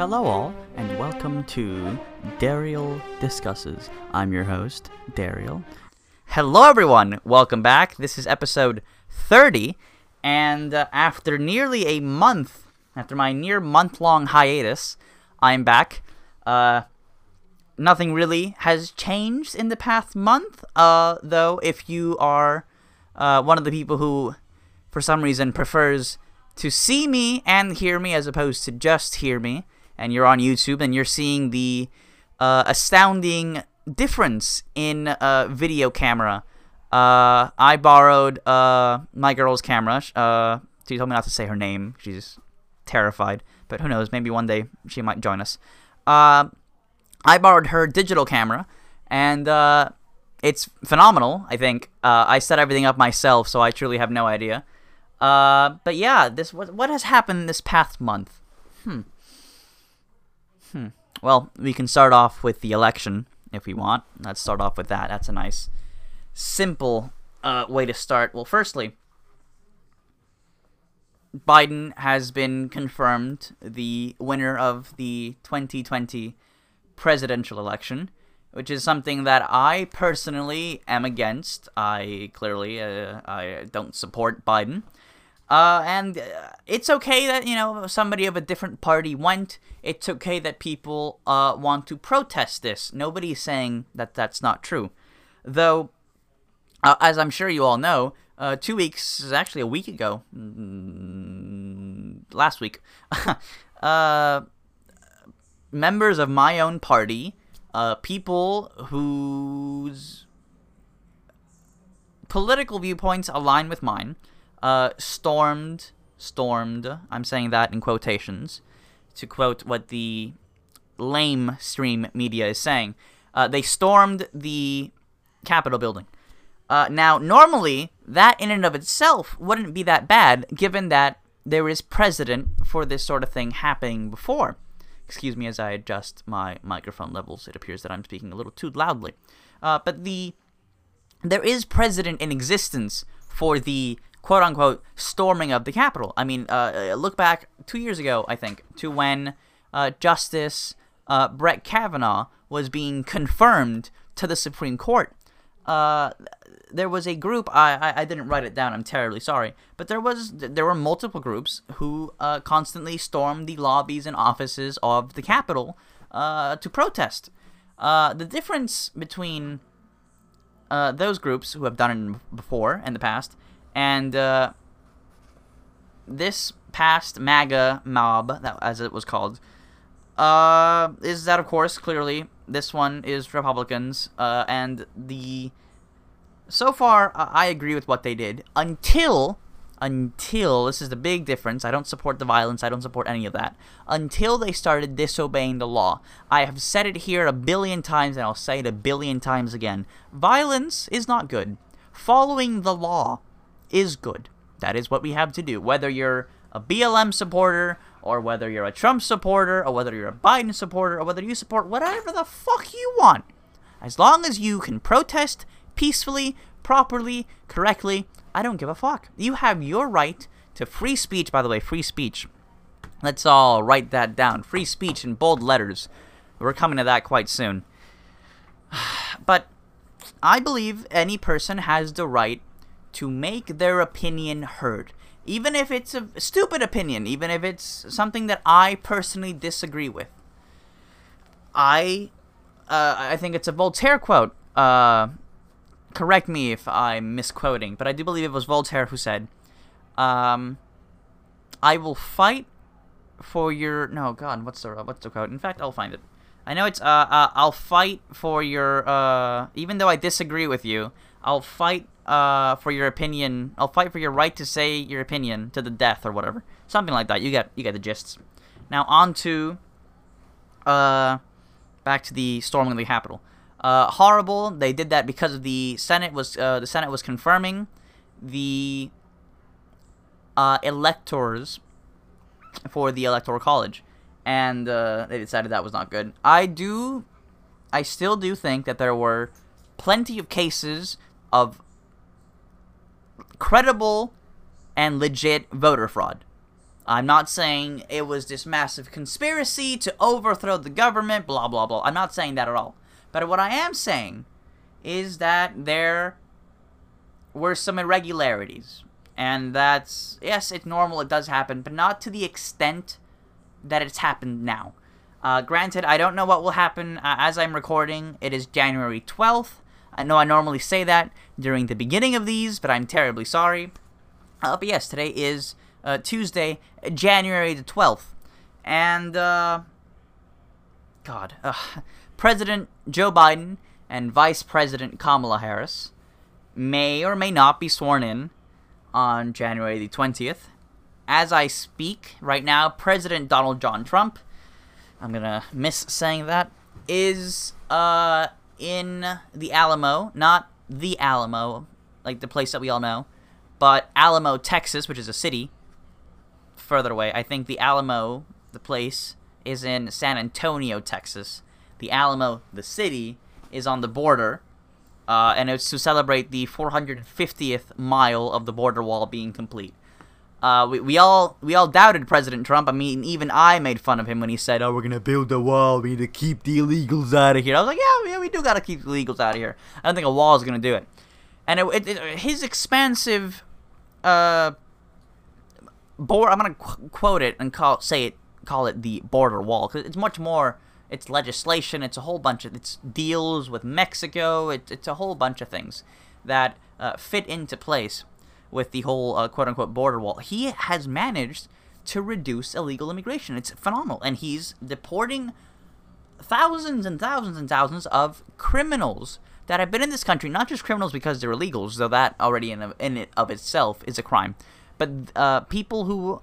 Hello, all, and welcome to Daryl Discusses. I'm your host, Daryl. Hello, everyone. Welcome back. This is episode 30, and uh, after nearly a month, after my near month long hiatus, I'm back. Uh, nothing really has changed in the past month, uh, though, if you are uh, one of the people who, for some reason, prefers to see me and hear me as opposed to just hear me, and you're on YouTube and you're seeing the uh, astounding difference in uh, video camera. Uh, I borrowed uh, my girl's camera. Uh, she told me not to say her name. She's terrified, but who knows? Maybe one day she might join us. Uh, I borrowed her digital camera, and it's phenomenal. I think I set everything up myself, so I truly have no idea. But yeah, this what what has happened this past month? Hmm. Hmm. Well, we can start off with the election if we want. Let's start off with that. That's a nice, simple uh, way to start. Well, firstly, Biden has been confirmed the winner of the 2020 presidential election, which is something that I personally am against. I clearly uh, I don't support Biden. Uh, and uh, it's okay that you know somebody of a different party went. It's okay that people uh, want to protest this. Nobody's saying that that's not true, though. Uh, as I'm sure you all know, uh, two weeks, actually a week ago, mm, last week, members of my own party, people whose political viewpoints align with mine, uh, stormed, stormed, I'm saying that in quotations, to quote what the lame stream media is saying, uh, they stormed the Capitol building. Uh, now, normally, that in and of itself wouldn't be that bad, given that there is precedent for this sort of thing happening before. Excuse me as I adjust my microphone levels. It appears that I'm speaking a little too loudly. Uh, but the there is precedent in existence for the quote unquote storming of the Capitol. I mean, uh, look back two years ago, I think, to when uh, Justice uh, Brett Kavanaugh was being confirmed to the Supreme Court. Uh, there was a group. I, I, didn't write it down. I'm terribly sorry, but there was there were multiple groups who uh, constantly stormed the lobbies and offices of the Capitol uh, to protest. Uh, the difference between uh, those groups who have done it before in the past and uh, this past MAGA mob, that as it was called, uh, is that of course clearly this one is Republicans, uh, and the so far I agree with what they did until until this is the big difference. I don't support the violence. I don't support any of that. Until they started disobeying the law. I have said it here a billion times and I'll say it a billion times again. Violence is not good. Following the law is good. That is what we have to do. Whether you're a BLM supporter, or whether you're a Trump supporter, or whether you're a Biden supporter, or whether you support whatever the fuck you want. As long as you can protest peacefully, properly, correctly, I don't give a fuck. You have your right to free speech, by the way, free speech. Let's all write that down. Free speech in bold letters. We're coming to that quite soon. But I believe any person has the right to make their opinion heard. Even if it's a stupid opinion, even if it's something that I personally disagree with. I uh, I think it's a Voltaire quote. Uh, correct me if I'm misquoting, but I do believe it was Voltaire who said, um, "I will fight for your no God, what's the what's the quote? In fact, I'll find it. I know it's uh, uh I'll fight for your uh even though I disagree with you, I'll fight uh for your opinion. I'll fight for your right to say your opinion to the death or whatever. Something like that. You get you get the gist. Now on to uh back to the storming of the Capitol. Uh, horrible. They did that because of the Senate was uh, the Senate was confirming the uh, electors for the electoral college, and uh, they decided that was not good. I do, I still do think that there were plenty of cases of credible and legit voter fraud. I'm not saying it was this massive conspiracy to overthrow the government, blah, blah, blah. I'm not saying that at all. But what I am saying is that there were some irregularities. And that's, yes, it's normal, it does happen, but not to the extent that it's happened now. Uh, granted, I don't know what will happen uh, as I'm recording. It is January 12th. I know I normally say that during the beginning of these, but I'm terribly sorry. Uh, but yes, today is uh, Tuesday, January the 12th. And, uh, God, uh, President Joe Biden and Vice President Kamala Harris may or may not be sworn in on January the 20th. As I speak right now, President Donald John Trump, I'm gonna miss saying that, is uh, in the Alamo, not the Alamo, like the place that we all know, but Alamo, Texas, which is a city further away. I think the Alamo, the place, is in San Antonio, Texas. The Alamo, the city, is on the border, uh, and it's to celebrate the 450th mile of the border wall being complete. Uh, we, we all we all doubted President Trump. I mean, even I made fun of him when he said, "Oh, we're gonna build a wall. We need to keep the illegals out of here." I was like, "Yeah, yeah, we do gotta keep the illegals out of here." I don't think a wall is gonna do it. And it, it, it, his expansive, uh, board. I'm gonna qu- quote it and call say it call it the border wall because it's much more. It's legislation. It's a whole bunch of. It's deals with Mexico. It, it's a whole bunch of things that uh, fit into place with the whole uh, quote unquote border wall. He has managed to reduce illegal immigration. It's phenomenal. And he's deporting thousands and thousands and thousands of criminals that have been in this country, not just criminals because they're illegals, though that already in, in it of itself is a crime, but uh, people who.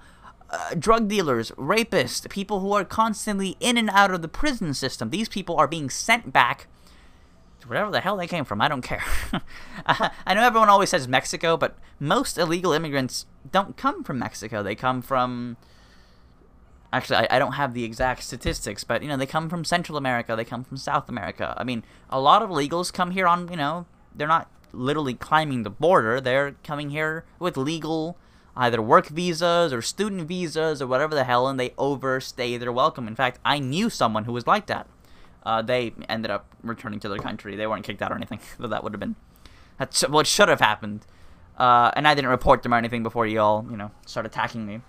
Uh, drug dealers, rapists, people who are constantly in and out of the prison system. These people are being sent back wherever the hell they came from. I don't care. Uh, I know everyone always says Mexico, but most illegal immigrants don't come from Mexico. They come from. Actually, I, I don't have the exact statistics, but you know they come from Central America. They come from South America. I mean, a lot of illegals come here on you know they're not literally climbing the border. They're coming here with legal either work visas or student visas or whatever the hell, and they overstay their welcome. In fact, I knew someone who was like that uh, they ended up returning to their country. They weren't kicked out or anything, though that would have been that's what should have happened. Uh, and I didn't report them or anything before you all, you know, start attacking me.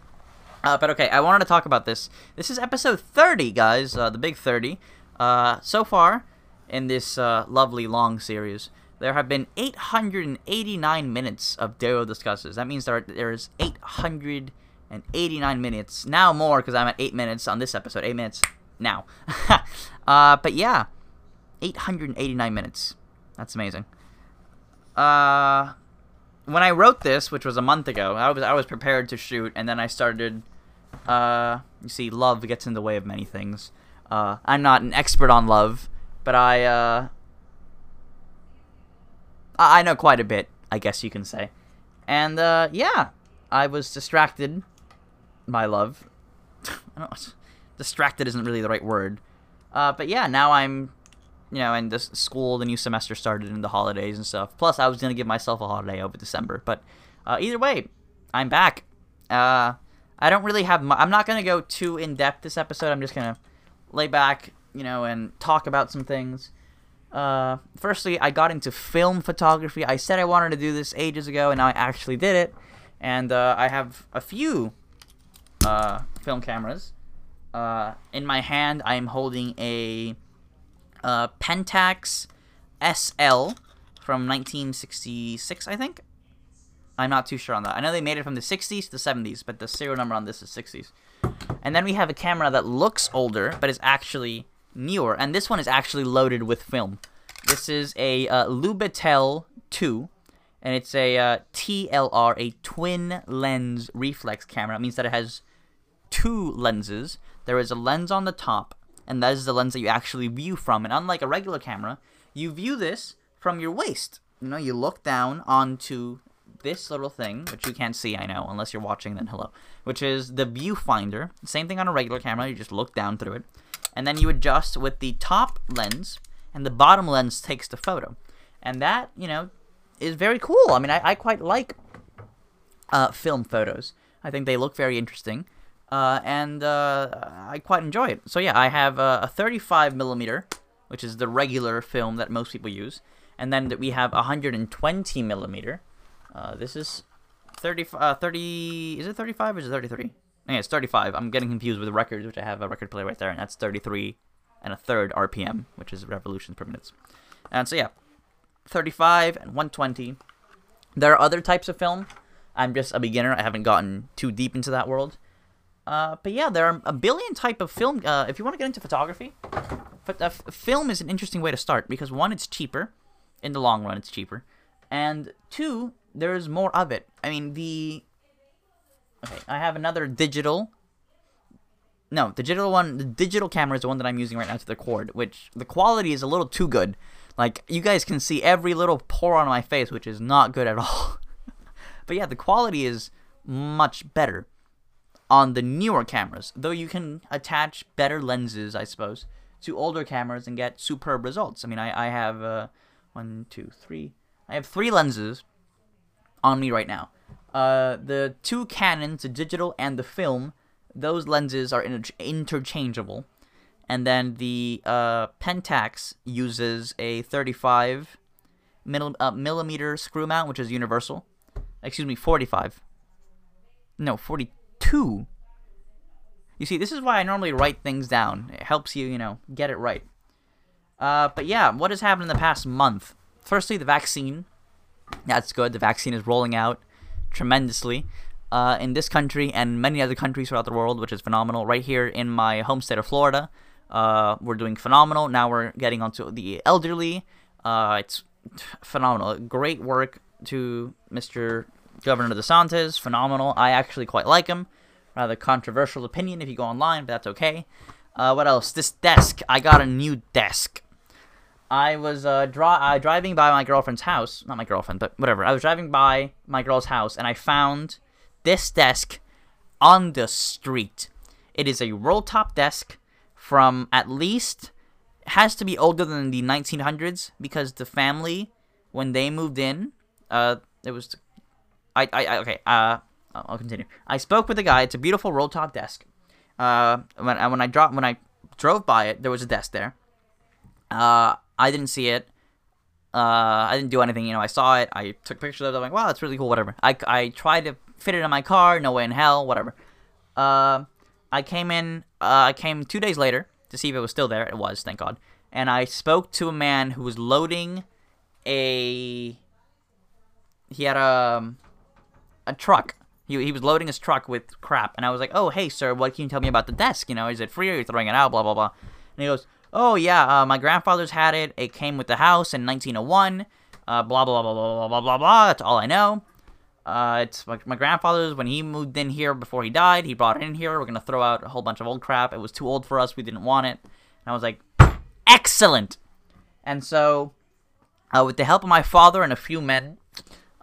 Uh, but okay, I wanted to talk about this. This is episode 30, guys, uh, the big 30. Uh, so far in this uh, lovely long series, there have been 889 minutes of Daryl discusses. That means there there's 889 minutes now more because I'm at eight minutes on this episode. Eight minutes now. uh, but yeah, 889 minutes. That's amazing. Uh, when I wrote this, which was a month ago, I was I was prepared to shoot, and then I started. Uh, you see, love gets in the way of many things. Uh, I'm not an expert on love, but I uh, I know quite a bit, I guess you can say. And uh, yeah, I was distracted by love. I don't distracted isn't really the right word. Uh, but yeah, now I'm, you know, in this school, the new semester started in the holidays and stuff. Plus, I was gonna give myself a holiday over December. But uh, either way, I'm back. Uh, I don't really have. Mu- I'm not gonna go too in depth this episode. I'm just gonna lay back, you know, and talk about some things. Uh, firstly, I got into film photography. I said I wanted to do this ages ago, and now I actually did it. And uh, I have a few uh, film cameras. Uh, in my hand, I am holding a uh, Pentax SL from 1966, I think. I'm not too sure on that. I know they made it from the 60s to the 70s, but the serial number on this is 60s. And then we have a camera that looks older, but is actually newer. And this one is actually loaded with film. This is a uh, Lubitel 2, and it's a uh, TLR, a twin lens reflex camera. It means that it has two lenses. There is a lens on the top, and that is the lens that you actually view from. And unlike a regular camera, you view this from your waist. You know, you look down onto this little thing, which you can't see, I know, unless you're watching, then hello, which is the viewfinder. Same thing on a regular camera, you just look down through it. And then you adjust with the top lens, and the bottom lens takes the photo. And that, you know, is very cool. I mean, I, I quite like uh, film photos. I think they look very interesting. Uh, and uh, I quite enjoy it. So yeah, I have a, a 35 millimeter, which is the regular film that most people use, and then we have 120 millimeter. Uh, this is 30, uh, 30. Is it 35 or is it 33? Yeah, it's 35. I'm getting confused with the records, which I have a record player right there, and that's 33 and a third RPM, which is revolutions per minute. And so yeah, 35 and 120. There are other types of film. I'm just a beginner. I haven't gotten too deep into that world. Uh, but yeah, there are a billion type of film. Uh, if you want to get into photography, uh, film is an interesting way to start because one, it's cheaper. In the long run, it's cheaper, and two, there's more of it. I mean, the okay, I have another digital. No, the digital one, the digital camera is the one that I'm using right now to the cord, which the quality is a little too good. Like you guys can see every little pore on my face, which is not good at all. but yeah, the quality is much better on the newer cameras, though you can attach better lenses, I suppose, to older cameras and get superb results. I mean, I, I have uh, one, two, three. I have three lenses on me right now. Uh, the two Canons, the digital and the film, those lenses are inter- interchangeable and then the uh, Pentax uses a 35 mill, uh, millimeter screw mount, which is universal. Excuse me, 45. No, 42. You see, this is why I normally write things down. It helps you, you know, get it right. Uh, but yeah, what has happened in the past month? Firstly, the vaccine. That's good. The vaccine is rolling out tremendously uh, in this country and many other countries throughout the world, which is phenomenal. Right here in my home state of Florida, uh, we're doing phenomenal. Now we're getting onto the elderly. Uh, it's phenomenal. Great work to Mr. Governor DeSantis. Phenomenal. I actually quite like him. Rather controversial opinion if you go online, but that's okay. Uh, what else? This desk. I got a new desk. I was uh, uh, driving by my girlfriend's house. Not my girlfriend, but whatever. I was driving by my girl's house and I found this desk on the street. It is a roll top desk from at least has to be older than the 1900s because the family when they moved in uh it was I I, I okay uh I'll continue. I spoke with a guy. It's a beautiful roll top desk. Uh, when when I dropped when I drove by it, there was a desk there. Uh, I didn't see it. Uh, I didn't do anything. You know, I saw it. I took pictures of it. I'm like, wow, that's really cool. Whatever. I I tried to fit it in my car. No way in hell. Whatever. Uh, I came in. Uh, I came two days later to see if it was still there. It was, thank God. And I spoke to a man who was loading a. He had a a truck. He, he was loading his truck with crap, and I was like, "Oh, hey, sir, what can you tell me about the desk? You know, is it free? Are you throwing it out? Blah blah blah." And he goes, "Oh yeah, uh, my grandfather's had it. It came with the house in 1901. Uh, blah blah blah blah blah blah blah. That's all I know. Uh, it's my, my grandfather's. When he moved in here before he died, he brought it in here. We're gonna throw out a whole bunch of old crap. It was too old for us. We didn't want it." And I was like, "Excellent." And so, uh, with the help of my father and a few men,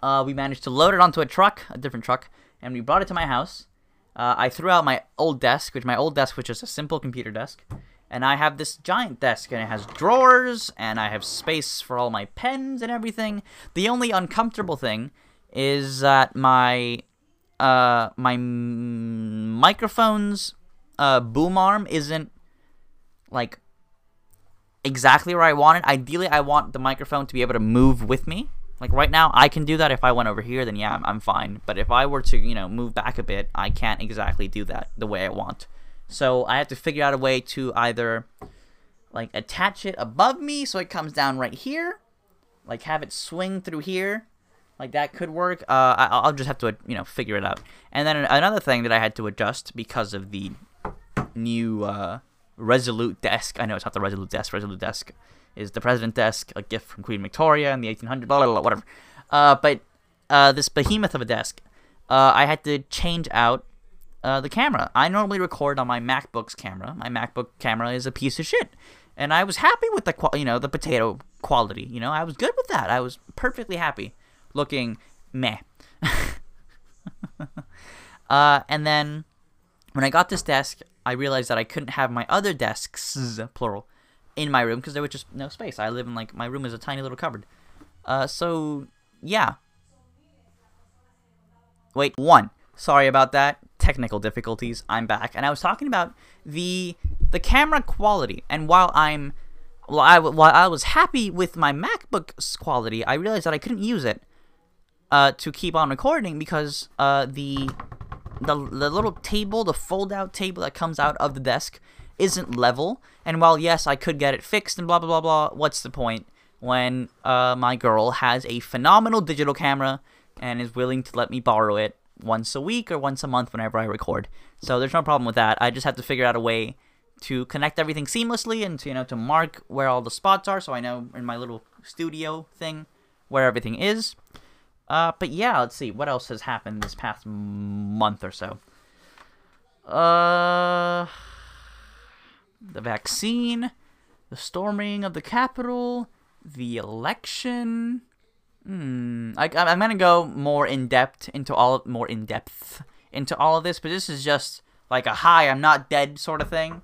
uh, we managed to load it onto a truck, a different truck, and we brought it to my house. Uh, I threw out my old desk, which my old desk was just a simple computer desk, and I have this giant desk, and it has drawers, and I have space for all my pens and everything. The only uncomfortable thing is that my uh my microphone's uh boom arm isn't like exactly where I want it. Ideally, I want the microphone to be able to move with me. Like right now, I can do that. If I went over here, then yeah, I'm, I'm fine. But if I were to, you know, move back a bit, I can't exactly do that the way I want. So I have to figure out a way to either like attach it above me so it comes down right here, like have it swing through here, like that could work. Uh, I, I'll just have to you know figure it out. And then another thing that I had to adjust because of the new uh, Resolute desk. I know it's not the Resolute desk. Resolute desk is the President desk, a gift from Queen Victoria in the 1800s. Blah blah blah. Whatever. Uh, but uh, this behemoth of a desk, uh, I had to change out uh, the camera. I normally record on my MacBook's camera. My MacBook camera is a piece of shit, and I was happy with the you know the potato quality. You know, I was good with that. I was perfectly happy looking meh. uh, and then when I got this desk, I realized that I couldn't have my other desks, plural, in my room because there was just no space. I live in like my room is a tiny little cupboard. Uh, so yeah. Wait, one. Sorry about that. technical difficulties. I'm back, and I was talking about the the camera quality. And while I'm while I, while I was happy with my MacBook's quality, I realized that I couldn't use it uh, to keep on recording because uh, the the the little table, the fold out table that comes out of the desk, isn't level. And while yes, I could get it fixed and blah blah blah blah, what's the point when uh, my girl has a phenomenal digital camera and is willing to let me borrow it once a week or once a month whenever I record. So there's no problem with that. I just have to figure out a way to connect everything seamlessly and to you know to mark where all the spots are so I know in my little studio thing where everything is. Uh, but yeah, let's see what else has happened this past month or so. Uh, the vaccine, the storming of the Capitol, the election. Hmm. I, I'm gonna go more in depth into all more in depth into all of this, but this is just like a hi, I'm not dead sort of thing.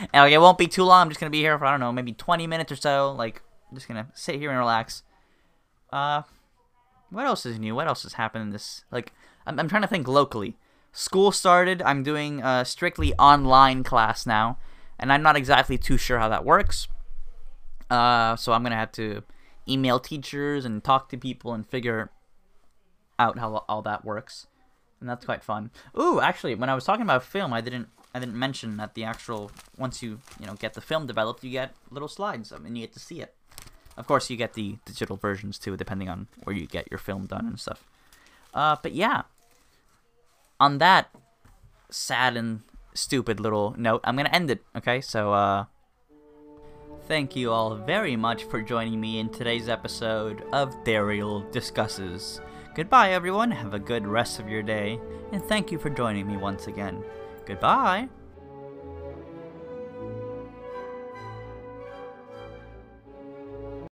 and like it won't be too long. I'm just gonna be here for I don't know, maybe 20 minutes or so. Like I'm just gonna sit here and relax. Uh, what else is new? What else has happened in this? Like I'm, I'm trying to think locally. School started. I'm doing a strictly online class now, and I'm not exactly too sure how that works. Uh, so I'm gonna have to email teachers and talk to people and figure out how all that works, and that's quite fun. Ooh, actually, when I was talking about film, I didn't I didn't mention that the actual once you you know get the film developed, you get little slides mean, you get to see it. Of course, you get the digital versions too, depending on where you get your film done and stuff. Uh, but yeah, on that sad and stupid little note, I'm gonna end it. Okay, so uh. Thank you all very much for joining me in today's episode of Daryl Discusses. Goodbye, everyone. Have a good rest of your day, and thank you for joining me once again. Goodbye.